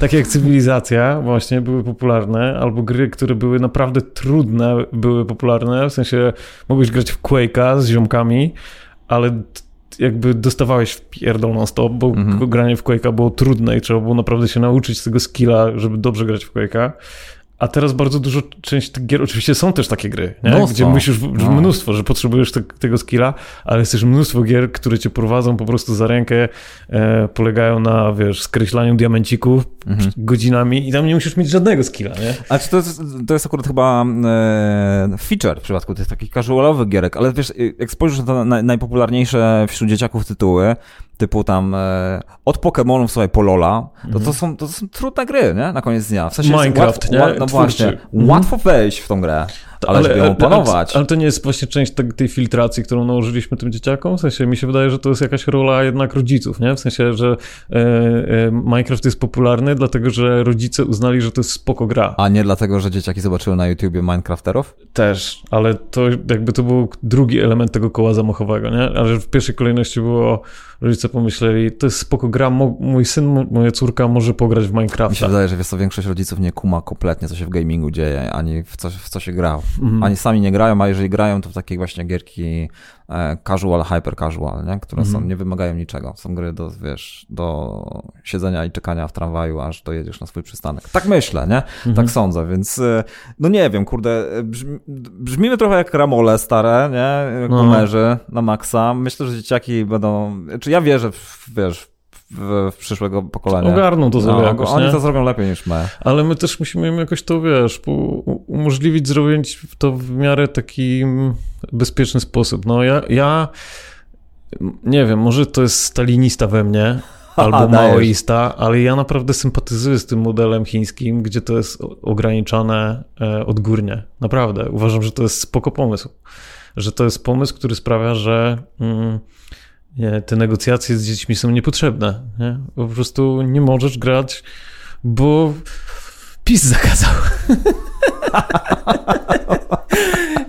takie jak cywilizacja właśnie były popularne, albo gry, które były naprawdę trudne, były popularne, w sensie mogłeś grać w Quake'a z ziomkami, ale jakby dostawałeś w pierdol non stop, bo mhm. granie w Quake'a było trudne i trzeba było naprawdę się nauczyć tego skilla, żeby dobrze grać w Quake'a. A teraz bardzo dużo część tych gier, oczywiście są też takie gry, gdzie musisz, no. mnóstwo, że potrzebujesz te, tego skilla, ale jest też mnóstwo gier, które cię prowadzą po prostu za rękę, e, polegają na, wiesz, skreślaniu diamencików mhm. godzinami i tam nie musisz mieć żadnego skilla, nie? A czy to jest, to jest akurat chyba e, feature w przypadku tych takich casualowych gierek, ale wiesz, jak spojrzysz na te najpopularniejsze wśród dzieciaków tytuły, typu tam e, od Pokémonów sobie Polola, to, to, mhm. są, to są trudne gry, nie? Na koniec dnia. W sensie Minecraft, łatwo, nie? no właśnie, mhm. łatwo wejść w tą grę. Ale, ale żeby ją opanować. Ale, to nie jest właśnie część tej filtracji, którą nałożyliśmy tym dzieciakom? W sensie mi się wydaje, że to jest jakaś rola jednak rodziców, nie? W sensie, że e, e, Minecraft jest popularny, dlatego że rodzice uznali, że to jest spoko gra. A nie dlatego, że dzieciaki zobaczyły na YouTubie Minecrafterów? Też, ale to jakby to był drugi element tego koła zamachowego, nie? Ale w pierwszej kolejności było rodzice pomyśleli, to jest spoko gra, mój syn, moja córka może pograć w Minecraft. Mi się wydaje, że wiesz co, większość rodziców nie kuma kompletnie, co się w gamingu dzieje, ani w co, w co się gra. Mhm. Ani sami nie grają, a jeżeli grają, to w takie właśnie gierki e, casual, hyper casual, nie? które mhm. są, nie wymagają niczego. Są gry do, wiesz, do siedzenia i czekania w tramwaju, aż dojedziesz na swój przystanek. Tak myślę, nie? Mhm. Tak sądzę, więc e, no nie wiem, kurde, brzmi, brzmimy trochę jak ramole stare, nie? Jak no. na maksa. Myślę, że dzieciaki będą, czy ja wierzę, w, wiesz, w, w przyszłego pokolenia. Ogarną to sobie no, jakoś, Oni nie? to zrobią lepiej niż my. Ale my też musimy im jakoś to, wiesz, umożliwić zrobić to w miarę taki bezpieczny sposób. No ja, ja nie wiem, może to jest stalinista we mnie, albo maoista, ale ja naprawdę sympatyzuję z tym modelem chińskim, gdzie to jest ograniczane e, odgórnie. Naprawdę. Uważam, że to jest spoko pomysł. Że to jest pomysł, który sprawia, że... Mm, te negocjacje z dziećmi są niepotrzebne. Nie? Po prostu nie możesz grać, bo PiS zakazał.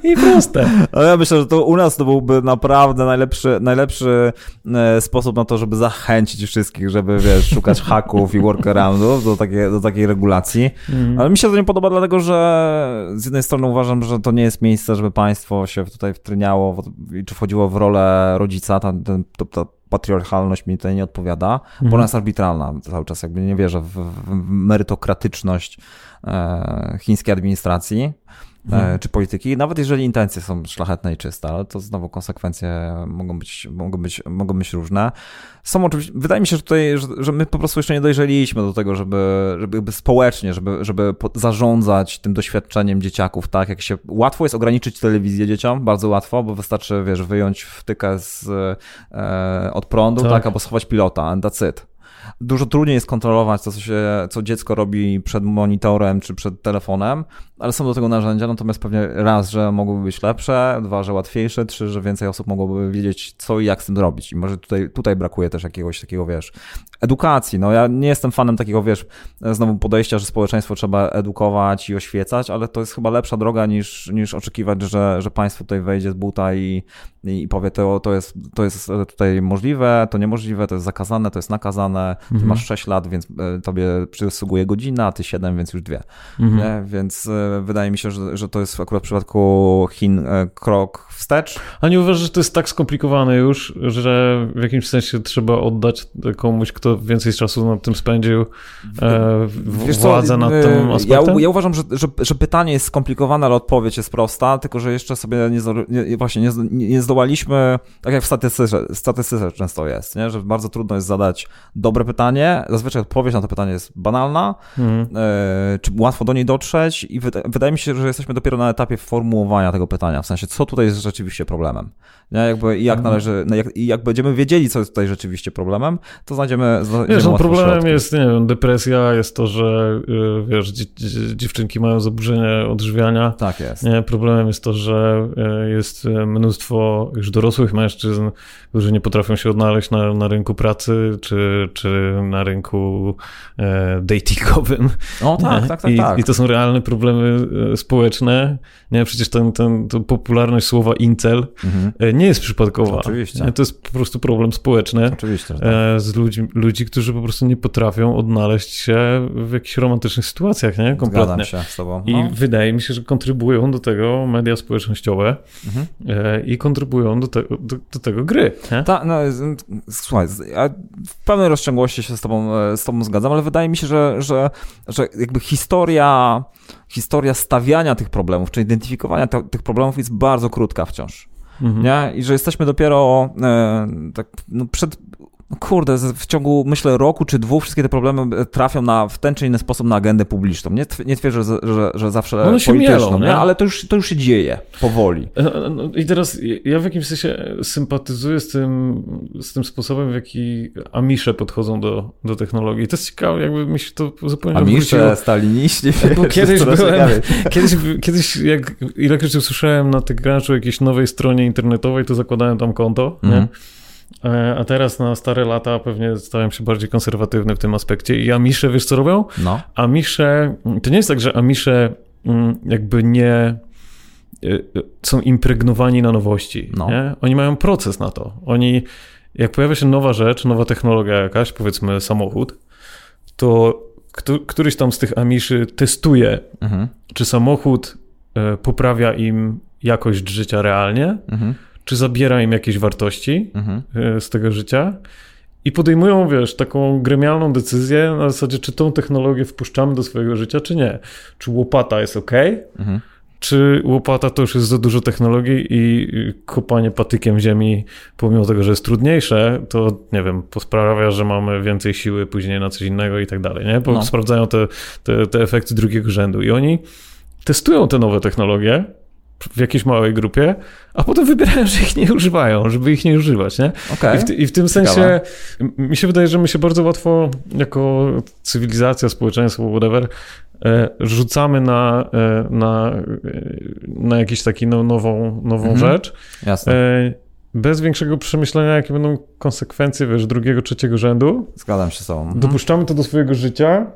I proste. Ale ja myślę, że to u nas to byłby naprawdę najlepszy, najlepszy e, sposób na to, żeby zachęcić wszystkich, żeby wiesz, szukać haków i workaroundów do, takie, do takiej regulacji. Mm. Ale mi się to nie podoba, dlatego że z jednej strony uważam, że to nie jest miejsce, żeby państwo się tutaj wtryniało i czy wchodziło w rolę rodzica, ten, to, patriarchalność mi tutaj nie odpowiada, bo ona jest arbitralna cały czas, jakby nie wierzę w, w merytokratyczność e, chińskiej administracji. Hmm. czy polityki, nawet jeżeli intencje są szlachetne i czyste, ale to znowu konsekwencje mogą być, mogą być, mogą być różne. Są oczywiście, wydaje mi się, że tutaj, że, że my po prostu jeszcze nie dojrzeliśmy do tego, żeby, żeby społecznie, żeby, żeby zarządzać tym doświadczeniem dzieciaków, tak, jak się, łatwo jest ograniczyć telewizję dzieciom, bardzo łatwo, bo wystarczy, wiesz, wyjąć wtykę z, e, od prądu, tak. tak, albo schować pilota, and that's it Dużo trudniej jest kontrolować to, co, się, co dziecko robi przed monitorem czy przed telefonem, ale są do tego narzędzia, natomiast pewnie raz, że mogłyby być lepsze, dwa, że łatwiejsze, trzy, że więcej osób mogłoby wiedzieć, co i jak z tym zrobić. I może tutaj, tutaj brakuje też jakiegoś takiego, wiesz, edukacji. No ja nie jestem fanem takiego, wiesz, znowu podejścia, że społeczeństwo trzeba edukować i oświecać, ale to jest chyba lepsza droga niż, niż oczekiwać, że, że państwo tutaj wejdzie z buta i i powie, to, to, jest, to jest tutaj możliwe, to niemożliwe, to jest zakazane, to jest nakazane, ty mhm. masz 6 lat, więc e, tobie przysługuje godzina, a ty 7, więc już dwie. Mhm. Więc e, wydaje mi się, że, że to jest akurat w przypadku Chin krok wstecz. A nie uważasz, że to jest tak skomplikowane już, że w jakimś sensie trzeba oddać komuś, kto więcej czasu nad tym spędził, e, władzę nad tym aspektem? Ja, ja uważam, że, że, że, pytanie jest skomplikowane, ale odpowiedź jest prosta, tylko że jeszcze sobie nie, nie właśnie nie, nie zdołaliśmy, tak jak w statystyce, statystyce często jest, nie? że bardzo trudno jest zadać dobre pytanie, zazwyczaj odpowiedź na to pytanie jest banalna, mhm. e, czy łatwo do niej dotrzeć i wydaje, wydaje mi się, że jesteśmy dopiero na etapie formułowania tego pytania, w sensie co tutaj jest rzeczywiście problemem. Nie? Jakby, jak mhm. należy, jak, jak będziemy wiedzieli, co jest tutaj rzeczywiście problemem, to znajdziemy. znajdziemy wiesz, no problemem jest, nie wiem, depresja, jest to, że y, wiesz, dziewczynki mają zaburzenie odżywiania. Tak jest. Nie? Problemem jest to, że y, jest mnóstwo już dorosłych mężczyzn, którzy nie potrafią się odnaleźć na, na rynku pracy, czy, czy na rynku e, datingowym. O tak, tak, tak, I, tak. I to są realne problemy e, społeczne. Nie? Przecież ten, ten, to popularność słowa incel mhm. E, nie jest przypadkowa. Oczywiście. To jest po prostu problem społeczny. Oczywiście. Tak. Z ludzi, ludzi, którzy po prostu nie potrafią odnaleźć się w jakichś romantycznych sytuacjach, nie? Kompletnie. Zgadzam się z tobą. No. I wydaje mi się, że kontrybują do tego media społecznościowe mhm. i kontrybują do, te, do, do tego gry. Ta, no, słuchaj, w pełnej rozciągłości się z tobą, e, z tobą zgadzam, ale wydaje mi się, że, że, że jakby historia, historia stawiania tych problemów, czy identyfikowania te, tych problemów jest bardzo krótka wciąż. Mhm. Nie? I że jesteśmy dopiero e, tak, no przed kurde, w ciągu, myślę, roku czy dwóch wszystkie te problemy e, trafią na, w ten czy inny sposób na agendę publiczną. Nie, nie twierdzę, że, że, że zawsze no się mielą, nie? ale to już, to już się dzieje powoli. E, no, no, I teraz ja w jakimś sensie sympatyzuję z tym, z tym sposobem, w jaki Amisze podchodzą do, do technologii. To jest ciekawe, jakby mi się to zupełnie Amisze, staliniści. Bo kiedyś byłem, kiedyś, kiedyś jak ilekroć usłyszałem na Techcrunchu jakiejś nowej stronie internetowej, to zakładałem tam konto, mm. nie? E, a teraz na stare lata pewnie stałem się bardziej konserwatywny w tym aspekcie. I Amisze, wiesz co robią? No. Amisze, to nie jest tak, że Amisze mm, jakby nie e, e, są impregnowani na nowości. No. Nie? Oni mają proces na to. Oni, jak pojawia się nowa rzecz, nowa technologia jakaś, powiedzmy samochód, to któryś tam z tych Amiszy testuje, mhm. czy samochód poprawia im jakość życia realnie, mhm czy zabiera im jakieś wartości mhm. E, z tego życia i podejmują, wiesz, taką gremialną decyzję na zasadzie, czy tą technologię wpuszczamy do swojego życia, czy nie. Czy łopata jest ok, mhm. czy łopata to już jest za dużo technologii i kopanie patykiem ziemi, pomimo tego, że jest trudniejsze, to nie wiem, sprawia, że mamy więcej siły później na coś innego i tak dalej, nie? Bo no. sprawdzają te, te, te efekty drugiego rzędu i oni testują te nowe technologie, w jakiejś małej grupie, a potem wybierają, że ich nie używają, żeby ich nie używać, nie? Okay. I, w, I, w, tym sensie mi się wydaje, że my się bardzo łatwo jako cywilizacja, społeczeństwo, whatever, e, rzucamy na, e, na, e, na jakiś taki no, nową, nową mhm. rzecz. Jasne. Bez większego przemyślenia, jakie będą konsekwencje, wiesz, drugiego, trzeciego rzędu. Zgadzam się z tobą. Mhm. Dopuszczamy to do swojego życia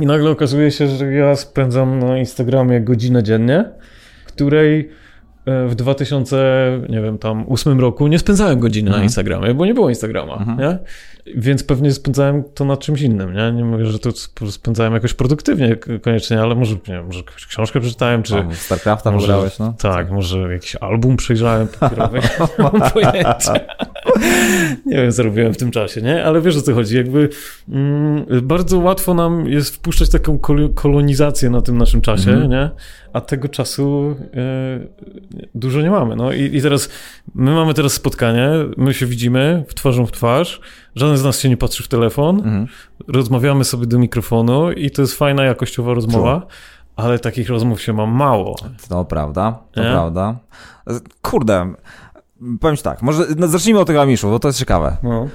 i nagle okazuje się, że ja spędzam na Instagramie godzinę dziennie której e, w 2000, nie wiem, tam ósmym roku nie spędzałem godziny mhm. na Instagramie, bo nie było Instagrama, mhm. nie? Więc pewnie spędzałem to na czymś innym, nie? Nie mówię, że to spędzałem jakoś produktywnie koniecznie, ale może, nie wiem, może książkę przeczytałem, czy... A, Starcrafta może, grałeś, no? Tak, może jakiś album przejrzałem papierowy, nie mam pojęcia. nie wiem, co robiłem w tym czasie, nie? Ale wiesz, o co chodzi, jakby mm, bardzo łatwo nam jest wpuszczać taką kolonizację na tym naszym czasie, mhm. nie? a tego czasu e, dużo nie mamy. No i, i teraz my mamy teraz spotkanie, my się widzimy w twarzą w twarz, żaden z nas się nie patrzy w telefon, mhm. rozmawiamy sobie do mikrofonu i to jest fajna, jakościowa rozmowa. Ale takich rozmów się ma mało. To prawda, to nie? prawda. Kurde, powiem ci tak, może no, zacznijmy od tego Amiszu, bo to jest ciekawe. No.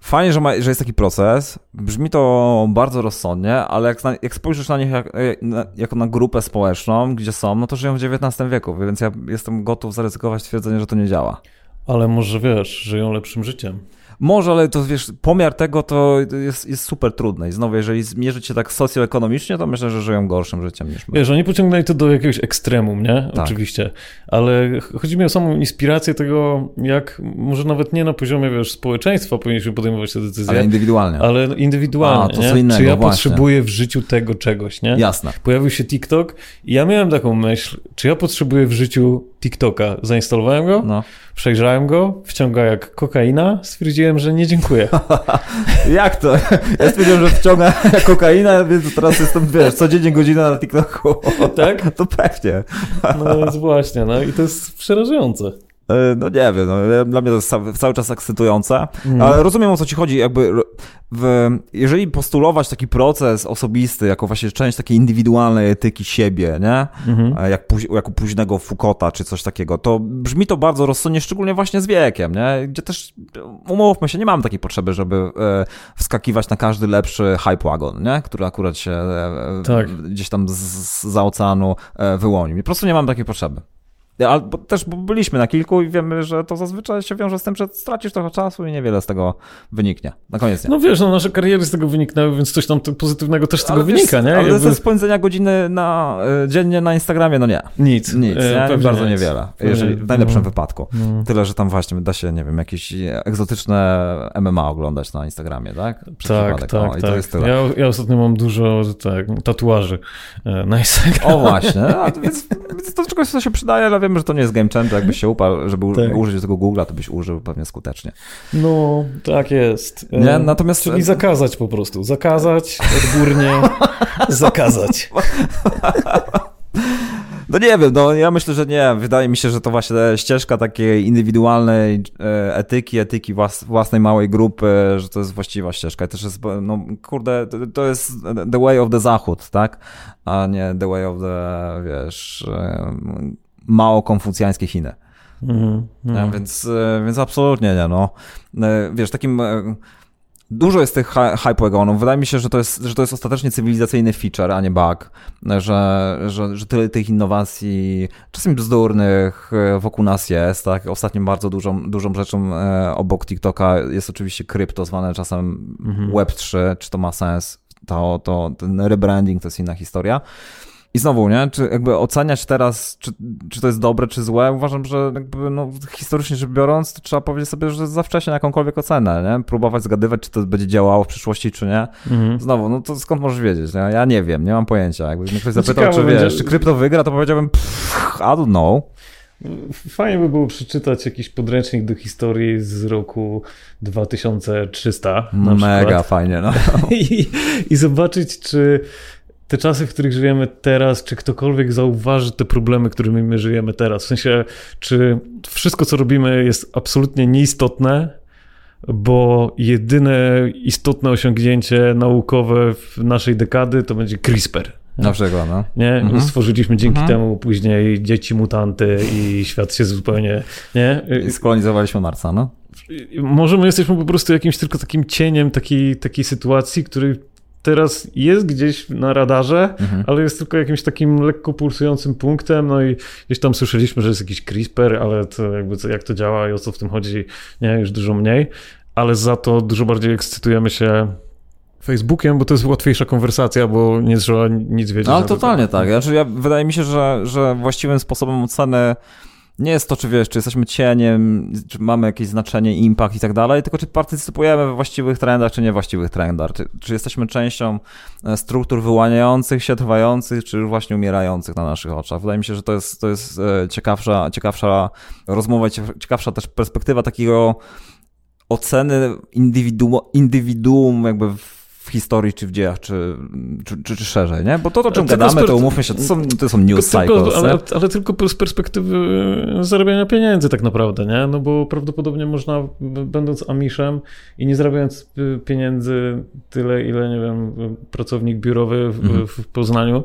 Fajnie, że, ma, że jest taki proces. Brzmi to bardzo rozsądnie, ale jak, na, jak spojrzysz na nich jak, na, jako na grupę społeczną, gdzie są, no to żyją w XIX wieku, więc ja jestem gotów zaryzykować twierdzenie, że to nie działa. Ale może wiesz, żyją lepszym życiem. Może, ale to wiesz, pomiar tego to jest, jest super trudny. I znowu, jeżeli zmierzyć się tak socjoekonomicznie, to myślę, że żyją gorszym życiem niż my. Wiesz, oni pociągnęli to do jakiegoś ekstremum, nie? Tak. Oczywiście. Ale chodzi mi o samą inspirację tego, jak może nawet nie na poziomie, wiesz, społeczeństwa powinniśmy podejmować te decyzje. Ale indywidualnie. Ale indywidualnie, A, to nie? Co innego, Czy ja właśnie. potrzebuję w życiu tego czegoś, nie? Jasne. Pojawił się TikTok i ja miałem taką myśl, czy ja potrzebuję w życiu TikToka? Zainstalowałem go, no. przejrzałem go, wciąga jak kokaina, stwierdziłem, że nie dziękuję. jak to? Ja stwierdziłem, że wciąga jak kokaina, więc teraz jestem, wiesz, codziennie godzina na TikToku. Tak? To pewnie. No więc właśnie, no i to jest przerażające. E, no nie wiem, no, dla mnie to jest cały czas ekscytujące, mm. ale rozumiem o co ci chodzi, jakby w, jeżeli postulować taki proces osobisty jako właśnie część takiej indywidualnej etyki siebie, nie? Mm-hmm. Jak, jako późnego Foucaulta czy coś takiego, to brzmi to bardzo rozsądnie, szczególnie właśnie z wiekiem, nie? Gdzie też, umówmy się, nie mam takiej potrzeby, żeby e, wskakiwać na każdy lepszy hype wagon, nie? Który akurat się e, tak. gdzieś tam z, z, za oceanu e, wyłonił. Po prostu nie mam takiej potrzeby. Albo też byliśmy na kilku i wiemy, że to zazwyczaj się wiąże z tym, że stracisz trochę czasu i niewiele z tego wyniknie. Na koniec nie. No wiesz, no nasze kariery z tego wyniknęły, więc coś tam pozytywnego też z tego ale wynika, nie? Ale Jakby... ze spędzenia godziny na, e, dziennie na Instagramie, no nie. Nic. Nic, e, nie? Bardzo nic. niewiele, jeżeli, w najlepszym no. wypadku. No. Tyle, że tam właśnie da się, nie wiem, jakieś egzotyczne MMA oglądać na Instagramie, tak? Przez tak, przypadek. tak, o, tak. I to jest tyle. Ja, ja ostatnio mam dużo tak, tatuaży e, na Instagramie. O właśnie, a, więc, więc to czegoś, co się przydaje, ale wiem, że to nie jest game changer, jakbyś się uparł, żeby tak. użyć tego Google'a, to byś użył pewnie skutecznie. No, tak jest. Nie? Natomiast... Czyli zakazać po prostu. Zakazać, odgórnie zakazać. No nie wiem, no ja myślę, że nie. Wydaje mi się, że to właśnie ścieżka takiej indywidualnej e, etyki, etyki własnej małej grupy, że to jest właściwa ścieżka. I też jest, no kurde, to jest the way of the zachód, tak? A nie the way of the, wiesz, mało konfucjańskie Chiny. Mm, mm. Więc, e, więc absolutnie nie, no. Wiesz, takim Dużo jest tych hype wagonów. Wydaje mi się, że to jest, że to jest ostatecznie cywilizacyjny feature, a nie bug. Że, że, że tyle tych innowacji, czasem bzdurnych, e, wokół nas jest. Tak? Ostatnim bardzo dużą, dużą rzeczą e, obok TikToka jest oczywiście krypto, zwane czasem mhm. Web3. Czy to ma sens? To, to, ten rebranding to jest inna historia. I znowu, nie? Czy jakby oceniać teraz, czy, czy to jest dobre, czy złe, uważam, że jakby, no, historycznie rzecz biorąc, to trzeba powiedzieć sobie, że za wcześnie na jakąkolwiek ocenę, nie? Próbować zgadywać, czy to będzie działało w przyszłości, czy nie. Mhm. Znowu, no to skąd możesz wiedzieć? Nie? Ja nie wiem, nie mam pojęcia. Jakby mnie ktoś no zapytał, czy wiesz, czy krypto wygra, to powiedziałbym, pff, I don't know. Fajnie by było przeczytać jakiś podręcznik do historii z roku 2300. Mega przykład. fajnie, no. I, I zobaczyć, czy te czasy, w których żyjemy teraz, czy ktokolwiek zauważy te problemy, którymi my żyjemy teraz? W sensie, czy wszystko, co robimy, jest absolutnie nieistotne, bo jedyne istotne osiągnięcie naukowe w naszej dekady to będzie CRISPR. Na przykład, no. Nie? Mhm. Stworzyliśmy dzięki mhm. temu później dzieci mutanty i świat się zupełnie, nie? I skolonizowaliśmy Marsa, no. Może my jesteśmy po prostu jakimś tylko takim cieniem takiej, takiej sytuacji, który teraz jest gdzieś na radarze, mhm. ale jest tylko jakimś takim lekko pulsującym punktem, no i gdzieś tam słyszeliśmy, że jest jakiś CRISPR, ale to jakby co, jak to działa i o co w tym chodzi, nie, już dużo mniej, ale za to dużo bardziej ekscytujemy się Facebookiem, bo to jest łatwiejsza konwersacja, bo nie trzeba nic wiedzieć. No, ale totalnie tak. Znaczy, ja, wydaje mi się, że, że właściwym sposobem oceny nie jest to, czy wiesz, czy jesteśmy cieniem, czy mamy jakieś znaczenie, impact i tak dalej, tylko czy partycypujemy we właściwych trendach, czy niewłaściwych trendach, czy, czy jesteśmy częścią e, struktur wyłaniających się, trwających, czy właśnie umierających na naszych oczach. Wydaje mi się, że to jest, to jest e, ciekawsza, ciekawsza rozmowa, ciekawsza też perspektywa takiego oceny indywidu, indywiduum jakby w w historii, czy w dziejach, czy, czy, czy, czy szerzej, nie? Bo to, o czym tylko gadamy, to umówmy się, to są, to są news tylko, cycles. Ale, ale, tylko z perspektywy zarabiania pieniędzy tak naprawdę, nie? No bo prawdopodobnie można, będąc Amishem i nie zarabiając pieniędzy tyle, ile, nie wiem, pracownik biurowy w, mhm. w Poznaniu,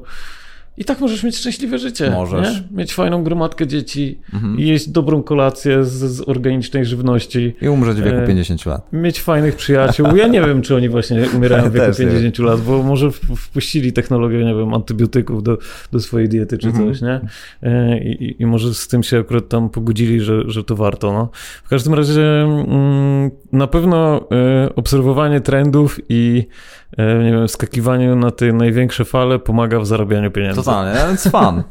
i tak możesz mieć szczęśliwe życie. Możesz. Nie? Mieć fajną gromadkę dzieci, mhm. jeść dobrą kolację z, z, organicznej żywności. I umrzeć w wieku e, 50 lat. Mieć fajnych przyjaciół. Ja nie wiem, czy oni właśnie umierają w wieku 50 lat, bo może wpuścili technologię, nie wiem, antybiotyków do, do swojej diety czy mhm. coś, nie? E, I, I, może z tym się akurat tam pogodzili, że, że to warto. No. W każdym razie mm, na pewno e, obserwowanie trendów i nie wiem, skakiwaniu na te największe fale pomaga w zarabianiu pieniędzy. Totalnie, więc fan.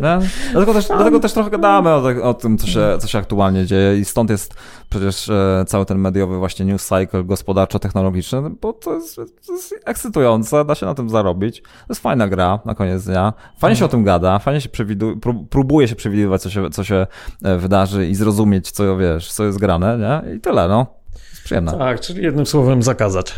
Nie? Dlatego, też, dlatego też trochę gadamy o, o, tym, co się, co się aktualnie dzieje i stąd jest przecież e, cały ten mediowy właśnie news cycle gospodarczo-technologiczny, bo to jest, to jest ekscytujące, da się na tym zarobić. To jest fajna gra na koniec dnia. Fajnie się o tym gada, fajnie się próbuje się przewidywać, co się, co się e, wydarzy i zrozumieć, co wiesz, co jest grane, nie? I tyle, no. Przyjemne. Tak, czyli jednym słowem zakazać.